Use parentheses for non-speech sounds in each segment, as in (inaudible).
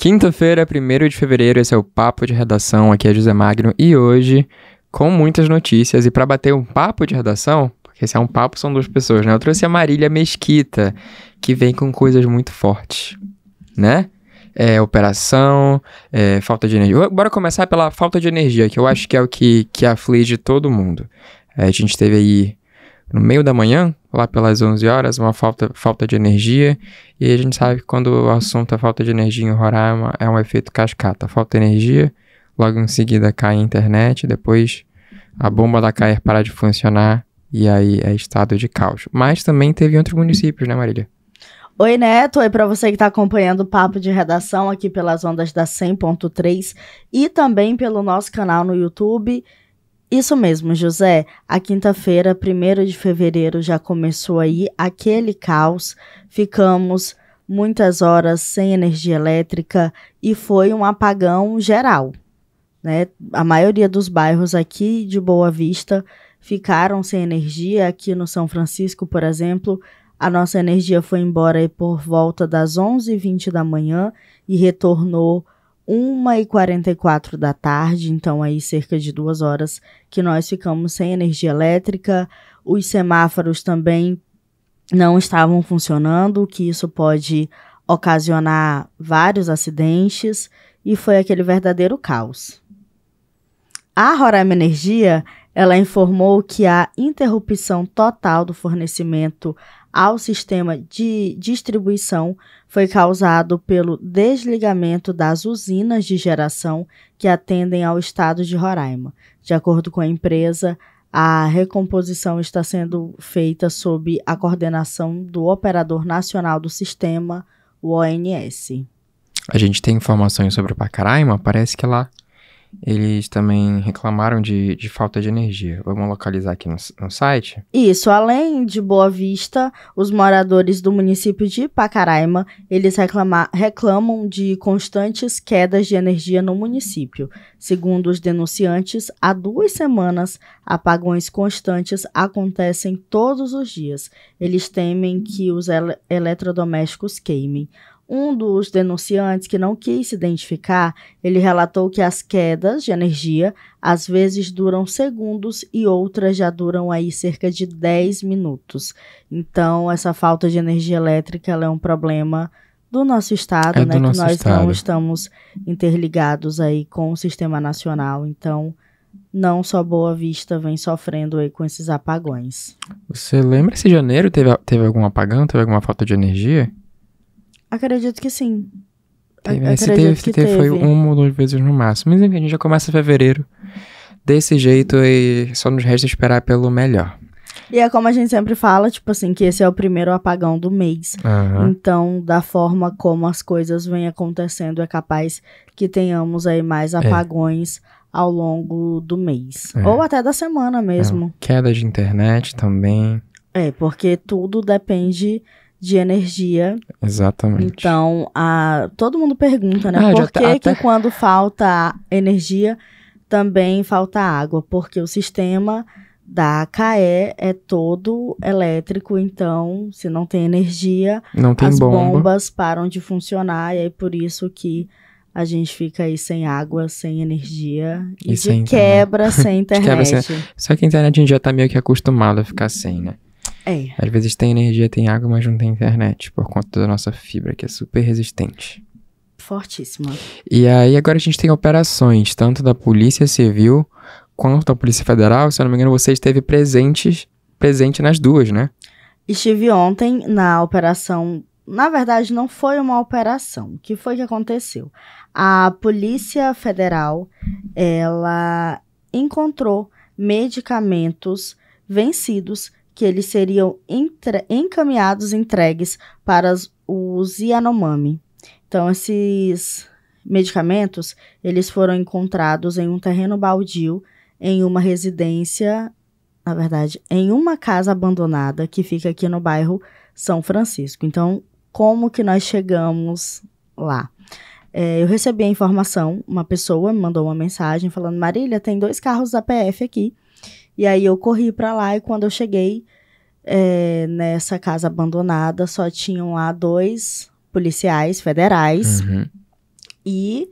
Quinta-feira, 1 de fevereiro, esse é o Papo de Redação, aqui é José Magno, e hoje, com muitas notícias, e para bater um papo de redação, porque esse é um papo, são duas pessoas, né? Eu trouxe a Marília Mesquita, que vem com coisas muito fortes, né? É, operação, é, falta de energia. Bora começar pela falta de energia, que eu acho que é o que, que aflige todo mundo. É, a gente teve aí no meio da manhã, lá pelas 11 horas, uma falta, falta de energia. E a gente sabe que quando o assunto é falta de energia em Roraima, é um efeito cascata. Falta de energia, logo em seguida cai a internet, depois a bomba da CAER para de funcionar e aí é estado de caos. Mas também teve outros municípios, né, Marília? Oi, Neto. Oi para você que está acompanhando o Papo de Redação aqui pelas ondas da 100.3 e também pelo nosso canal no YouTube. Isso mesmo, José. A quinta-feira, 1 de fevereiro, já começou aí aquele caos. Ficamos muitas horas sem energia elétrica e foi um apagão geral. Né? A maioria dos bairros aqui de Boa Vista ficaram sem energia. Aqui no São Francisco, por exemplo, a nossa energia foi embora por volta das 11h20 da manhã e retornou 1h44 da tarde, então aí cerca de duas horas que nós ficamos sem energia elétrica. Os semáforos também não estavam funcionando, que isso pode ocasionar vários acidentes e foi aquele verdadeiro caos. A Roraima Energia, ela informou que a interrupção total do fornecimento ao sistema de distribuição foi causado pelo desligamento das usinas de geração que atendem ao estado de Roraima. De acordo com a empresa, a recomposição está sendo feita sob a coordenação do Operador Nacional do Sistema, o ONS. A gente tem informações sobre o Pacaraima, parece que lá eles também reclamaram de, de falta de energia. Vamos localizar aqui no, no, site? Isso, além de Boa Vista, os moradores do município de Pacaraima, eles reclama, reclamam de constantes quedas de energia no município. Segundo os denunciantes, há duas semanas, apagões constantes acontecem todos os dias. Eles temem que os ele eletrodomésticos queimem. Um dos denunciantes que não quis se identificar, ele relatou que as quedas de energia às vezes duram segundos e outras já duram aí cerca de 10 minutos. Então, essa falta de energia elétrica é um problema do nosso estado, é né? Que nós estado. não estamos interligados aí com o sistema nacional. Então, não só Boa Vista vem sofrendo aí com esses apagões. Você lembra se janeiro teve, teve algum apagão, teve alguma falta de energia? Acredito que sim. Teve, se teve, que teve, foi uma ou duas vezes no máximo. Mas enfim, a gente já começa fevereiro desse jeito e só nos resta esperar pelo melhor. E é como a gente sempre fala, tipo assim, que esse é o primeiro apagão do mês. Uhum. Então, da forma como as coisas vêm acontecendo, é capaz que tenhamos aí mais é. apagões é. ao longo do mês. É. Ou até da semana mesmo. É. Queda de internet também. É, porque tudo depende de energia. Exatamente. Então, a, todo mundo pergunta, né? Ah, por que, até... que quando falta energia também falta água? Porque o sistema da CAE é todo elétrico, então se não tem energia, não tem as bomba. bombas param de funcionar e é por isso que a gente fica aí sem água, sem energia e, e sem quebra sem internet. quebra sem... (laughs) Só que a internet a gente já tá meio que acostumado a ficar sem, né? É. Às vezes tem energia, tem água, mas não tem internet, por conta da nossa fibra, que é super resistente. Fortíssima. E aí agora a gente tem operações, tanto da Polícia Civil quanto da Polícia Federal. Se eu não me engano, você esteve presentes, presente nas duas, né? Estive ontem na operação. Na verdade, não foi uma operação. O que foi que aconteceu? A Polícia Federal, ela encontrou medicamentos vencidos que eles seriam entre, encaminhados, entregues para os Yanomami. Então, esses medicamentos, eles foram encontrados em um terreno baldio, em uma residência, na verdade, em uma casa abandonada que fica aqui no bairro São Francisco. Então, como que nós chegamos lá? É, eu recebi a informação, uma pessoa me mandou uma mensagem falando: Marília, tem dois carros da PF aqui e aí eu corri para lá e quando eu cheguei é, nessa casa abandonada, só tinham lá dois policiais federais. Uhum. E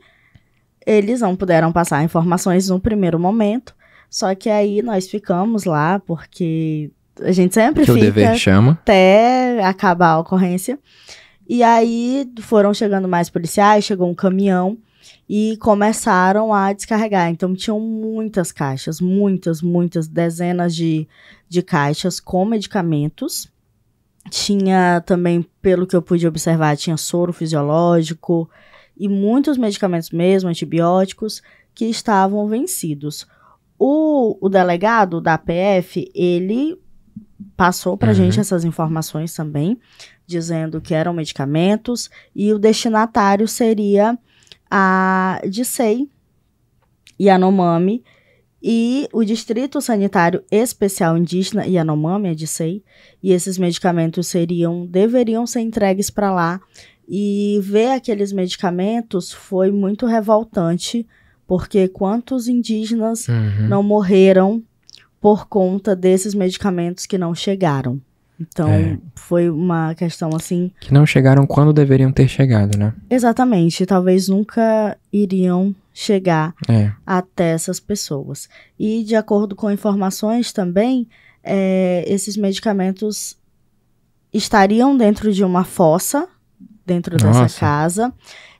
eles não puderam passar informações no primeiro momento. Só que aí nós ficamos lá, porque a gente sempre Que o fica dever chama. até acabar a ocorrência. E aí foram chegando mais policiais, chegou um caminhão e começaram a descarregar. Então tinham muitas caixas, muitas, muitas, dezenas de, de caixas com medicamentos. Tinha também, pelo que eu pude observar, tinha soro fisiológico e muitos medicamentos mesmo, antibióticos, que estavam vencidos. O, o delegado da PF, ele passou pra Uhum. gente essas informações também, dizendo que eram medicamentos e o destinatário seria a DICEI Yanomami e o Distrito Sanitário Especial Indígena Yanomami, a DICEI, e esses medicamentos seriam deveriam ser entregues para lá e ver aqueles medicamentos foi muito revoltante, porque quantos indígenas Uhum. não morreram por conta desses medicamentos que não chegaram. Então, É. foi uma questão assim. Que não chegaram quando deveriam ter chegado, né? Exatamente, talvez nunca iriam chegar É. até essas pessoas. E, de acordo com informações também, é, esses medicamentos estariam dentro de uma fossa, dentro dessa Nossa. casa.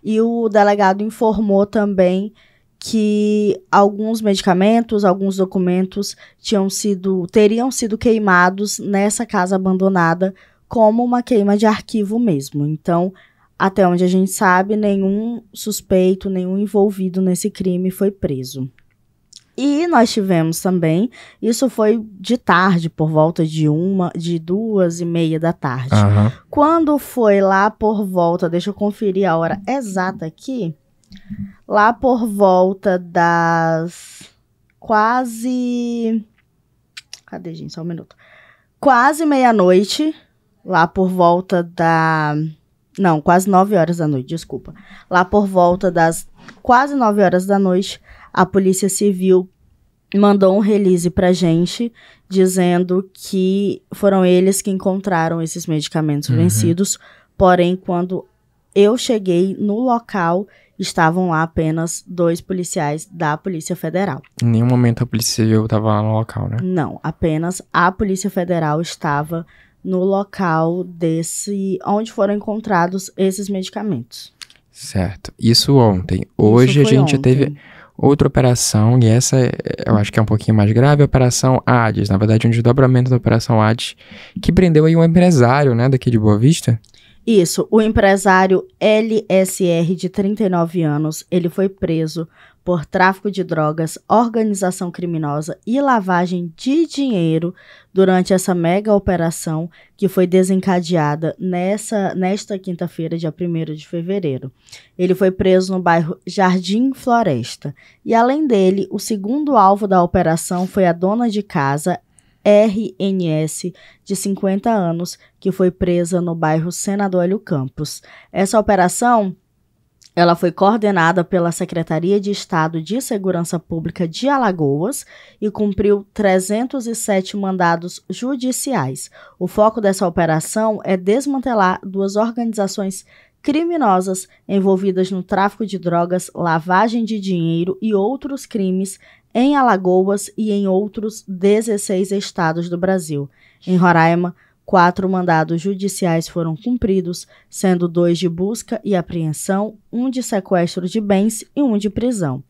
E o delegado informou também que alguns medicamentos, alguns documentos tinham sido, teriam sido queimados nessa casa abandonada como uma queima de arquivo mesmo. Então, até onde a gente sabe, nenhum suspeito, nenhum envolvido nesse crime foi preso. E nós tivemos também, isso foi de tarde, por volta de uma, de duas e meia da tarde. Aham. Quando foi lá por volta, deixa eu conferir a hora exata aqui. Lá por volta das quase. Cadê, gente? Só um minuto. Quase meia-noite. Lá por volta da. Não, quase nove horas da noite, desculpa. Lá por volta das quase nove horas da noite, a Polícia Civil mandou um release pra gente dizendo que foram eles que encontraram esses medicamentos Uhum. vencidos. Porém, quando eu cheguei no local, estavam lá apenas dois policiais da Polícia Federal. Em nenhum momento a polícia civil tava lá no local, né? Não, apenas a Polícia Federal estava no local desse onde foram encontrados esses medicamentos. Certo. Isso ontem. Hoje Isso a gente ontem. teve outra operação, e essa eu acho que é um pouquinho mais grave, a Operação Hades. Na verdade, um desdobramento da Operação Hades, que prendeu aí um empresário, né, daqui de Boa Vista. Isso, o empresário LSR de 39 anos, ele foi preso por tráfico de drogas, organização criminosa e lavagem de dinheiro durante essa mega operação que foi desencadeada nessa nesta quinta-feira, dia 1 de fevereiro. Ele foi preso no bairro Jardim Floresta. E além dele, o segundo alvo da operação foi a dona de casa RNS de 50 anos, que foi presa no bairro Senador Hélio Campos. Essa operação ela foi coordenada pela Secretaria de Estado de Segurança Pública de Alagoas e cumpriu 307 mandados judiciais. O foco dessa operação é desmantelar duas organizações criminosas envolvidas no tráfico de drogas, lavagem de dinheiro e outros crimes em Alagoas e em outros 16 estados do Brasil. Em Roraima, quatro mandados judiciais foram cumpridos, sendo dois de busca e apreensão, um de sequestro de bens e um de prisão.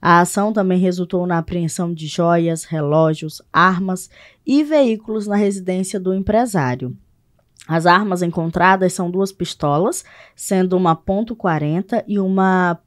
A ação também resultou na apreensão de joias, relógios, armas e veículos na residência do empresário. As armas encontradas são duas pistolas, sendo uma .40 e uma,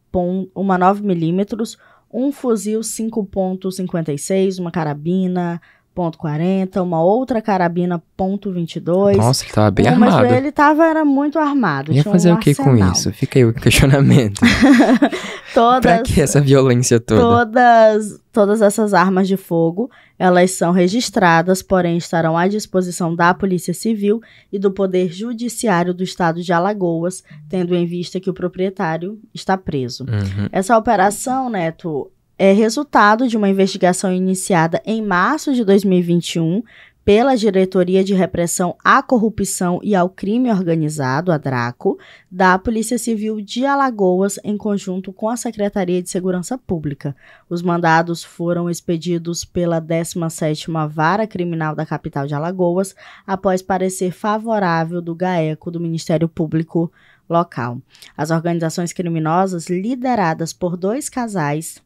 uma 9mm, um fuzil 5.56, uma carabina .40, uma outra carabina .22. Nossa, ele tava bem mas armado. ele tava era muito armado. Ia fazer um o que com isso? Fica aí o questionamento. (laughs) pra Todas, que essa violência toda? todas, todas essas armas de fogo, elas são registradas, porém estarão à disposição da Polícia Civil e do Poder Judiciário do Estado de Alagoas, tendo em vista que o proprietário está preso. Uhum. Essa operação, Neto, é resultado de uma investigação iniciada em março de 2021 pela Diretoria de Repressão à Corrupção e ao Crime Organizado, a DRACO, da Polícia Civil de Alagoas, em conjunto com a Secretaria de Segurança Pública. Os mandados foram expedidos pela 17ª Vara Criminal da capital de Alagoas, após parecer favorável do GAECO do Ministério Público local. As organizações criminosas, lideradas por dois casais,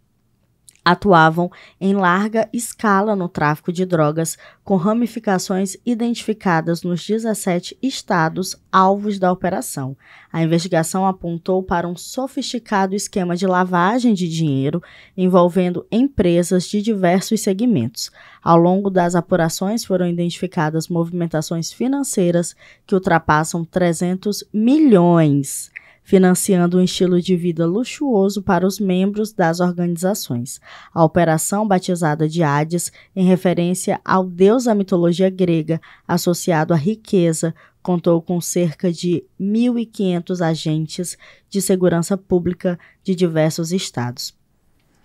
atuavam em larga escala no tráfico de drogas, com ramificações identificadas nos 17 estados alvos da operação. A investigação apontou para um sofisticado esquema de lavagem de dinheiro envolvendo empresas de diversos segmentos. Ao longo das apurações foram identificadas movimentações financeiras que ultrapassam 300 milhões financiando um estilo de vida luxuoso para os membros das organizações. A operação, batizada de Hades, em referência ao deus da mitologia grega associado à riqueza, contou com cerca de 1.500 agentes de segurança pública de diversos estados.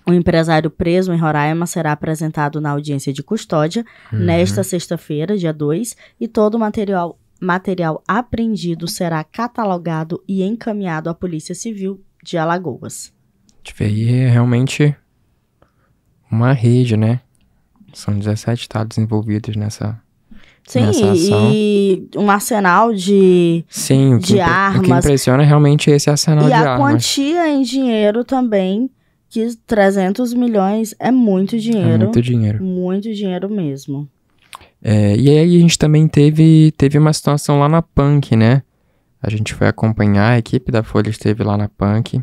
O empresário preso em Roraima será apresentado na audiência de custódia uhum. nesta sexta-feira, dia 2, e todo o material material apreendido será catalogado e encaminhado à Polícia Civil de Alagoas. Aí é realmente uma rede, né? São 17 estados envolvidos nessa, Sim, nessa ação. e um arsenal de, Sim, de armas. O que impressiona é realmente esse arsenal e de armas. E a quantia em dinheiro também, que 300 milhões é muito dinheiro. É muito dinheiro. Muito dinheiro mesmo. É, e aí a gente também teve, teve uma situação lá na Punk, né? A gente foi acompanhar, a equipe da Folha esteve lá na Punk.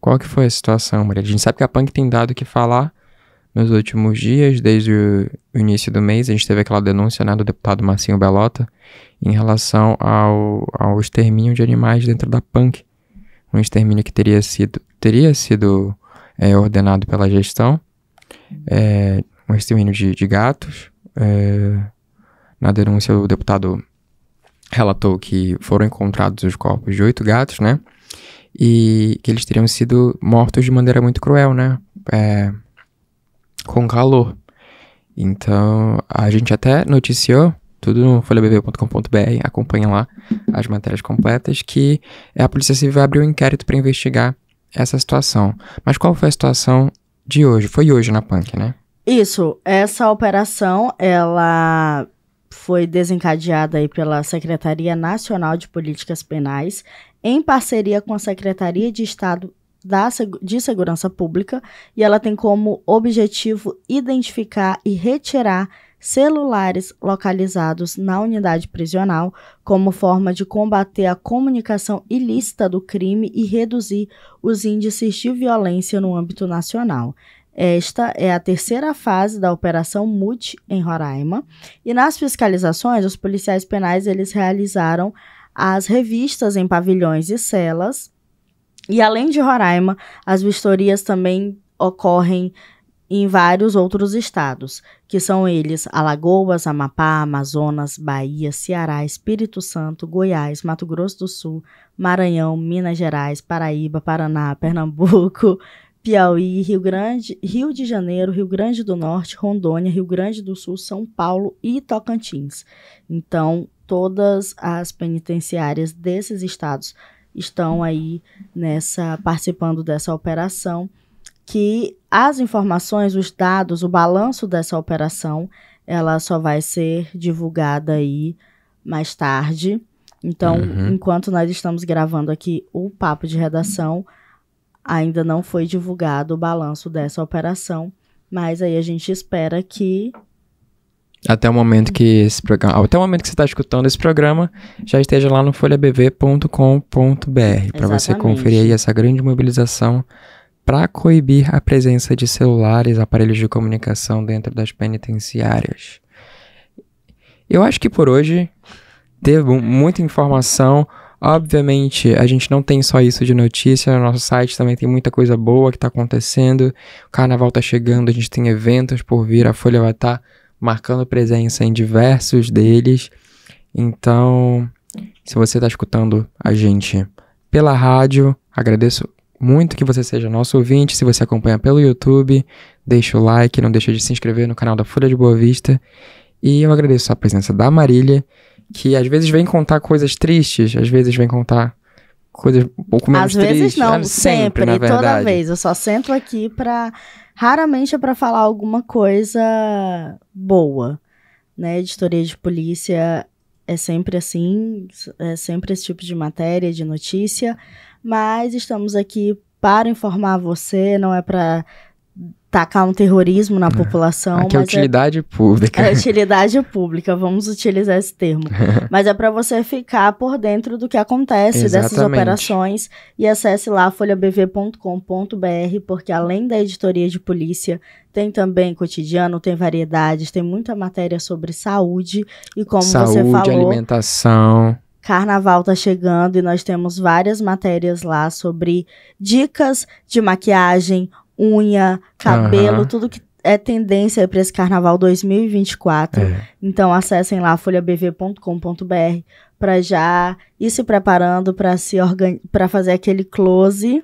Qual que foi a situação, Maria? A gente sabe que a Punk tem dado o que falar nos últimos dias, desde o início do mês. A gente teve aquela denúncia né, do deputado Marcinho Belota em relação ao, ao extermínio de animais dentro da Punk. Um extermínio que teria sido, teria sido é, ordenado pela gestão. É, um extermínio de, de gatos. É, na denúncia, o deputado relatou que foram encontrados os corpos de oito gatos, né? E que eles teriam sido mortos de maneira muito cruel, né? É, com calor. Então, a gente até noticiou, tudo no folhabv.com.br, acompanha lá as matérias completas, que a Polícia Civil abriu um inquérito para investigar essa situação. Mas qual foi a situação de hoje? Foi hoje na PANC, né? Isso, essa operação, ela foi desencadeada aí pela Secretaria Nacional de Políticas Penais, em parceria com a Secretaria de Estado da, de Segurança Pública, e ela tem como objetivo identificar e retirar celulares localizados na unidade prisional como forma de combater a comunicação ilícita do crime e reduzir os índices de violência no âmbito nacional. Esta é a terceira fase da Operação MUT em Roraima. E nas fiscalizações, os policiais penais eles realizaram as revistas em pavilhões e celas. E além de Roraima, as vistorias também ocorrem em vários outros estados, que são eles Alagoas, Amapá, Amazonas, Bahia, Ceará, Espírito Santo, Goiás, Mato Grosso do Sul, Maranhão, Minas Gerais, Paraíba, Paraná, Pernambuco, Piauí, Rio Grande, Rio de Janeiro, Rio Grande do Norte, Rondônia, Rio Grande do Sul, São Paulo e Tocantins. Então, todas as penitenciárias desses estados estão aí nessa participando dessa operação que as informações, os dados, o balanço dessa operação, ela só vai ser divulgada aí mais tarde. Então, uhum. enquanto nós estamos gravando aqui o papo de redação, Ainda não foi divulgado o balanço dessa operação, mas aí a gente espera que até o momento que esse programa, até o momento que você está escutando esse programa, já esteja lá no folhabv.com.br para você conferir aí essa grande mobilização para coibir a presença de celulares, aparelhos de comunicação dentro das penitenciárias. Eu acho que por hoje teve muita informação. Obviamente, a gente não tem só isso de notícia, no nosso site também tem muita coisa boa que está acontecendo. O carnaval está chegando, a gente tem eventos por vir, a Folha vai estar tá marcando presença em diversos deles. Então, se você está escutando a gente pela rádio, agradeço muito que você seja nosso ouvinte. Se você acompanha pelo YouTube, deixa o like, não deixa de se inscrever no canal da Folha de Boa Vista. E eu agradeço a presença da Marília, que às vezes vem contar coisas tristes, às vezes vem contar coisas um pouco menos Às vezes tristes. não, Ah, sempre, na toda verdade. vez. Eu só sento aqui pra. Raramente é pra falar alguma coisa boa. Né? Editoria de polícia é sempre assim, é sempre esse tipo de matéria, de notícia. Mas estamos aqui para informar você, não é pra tacar um terrorismo na população, Aqui é é utilidade pública. é utilidade pública, vamos utilizar esse termo. (laughs) Mas é para você ficar por dentro do que acontece dessas Exatamente. operações e acesse lá folhabv.com.br, porque além da editoria de polícia, tem também cotidiano, tem variedades, tem muita matéria sobre saúde e como Saúde, você falou, alimentação. Carnaval tá chegando e nós temos várias matérias lá sobre dicas de maquiagem, unha, cabelo, Aham. tudo que é tendência para esse Carnaval 2024. É. Então acessem lá folhabv.com.br para já ir se preparando para se organ... para fazer aquele close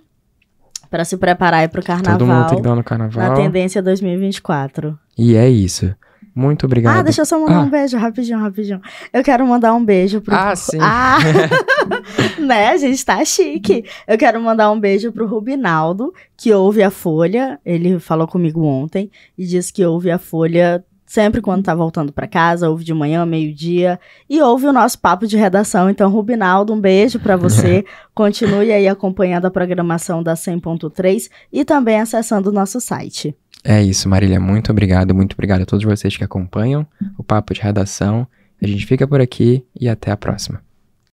para se preparar para o Todo mundo Carnaval tem que dar no na carnaval. tendência 2024. E é isso. Muito obrigado. Ah, deixa eu só mandar Ah. um beijo, rapidinho, rapidinho. Eu quero mandar um beijo pro. Ah, sim. Ah! (laughs) né, a gente tá chique. Eu quero mandar um beijo pro Rubinaldo, que ouve a Folha. Ele falou comigo ontem e disse que ouve a Folha sempre quando tá voltando pra casa, ouve de manhã, meio-dia, e ouve o nosso papo de redação. Então, Rubinaldo, um beijo pra você. (laughs) Continue aí acompanhando a programação da 100.3 e também acessando o nosso site. É isso, Marília. Muito obrigado. Muito obrigado a todos vocês que acompanham o Papo de Redação. A gente fica por aqui e até a próxima.